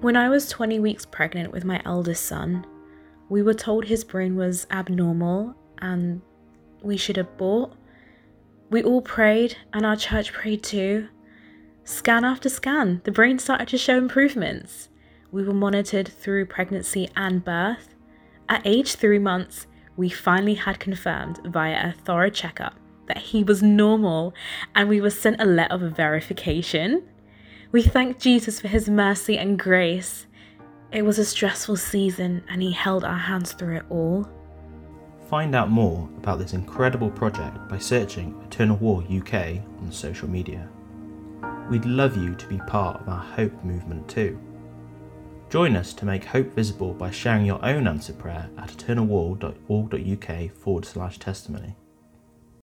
When I was 20 weeks pregnant with my eldest son, we were told his brain was abnormal and we should abort. We all prayed, and our church prayed too. Scan after scan, the brain started to show improvements. We were monitored through pregnancy and birth. At age three months, we finally had confirmed via a thorough checkup that he was normal, and we were sent a letter of verification. We thank Jesus for his mercy and grace. It was a stressful season, and he held our hands through it all. Find out more about this incredible project by searching Eternal Wall UK on social media. We'd love you to be part of our Hope movement too. Join us to make hope visible by sharing your own answer prayer at eternalwall.org.uk forward slash testimony.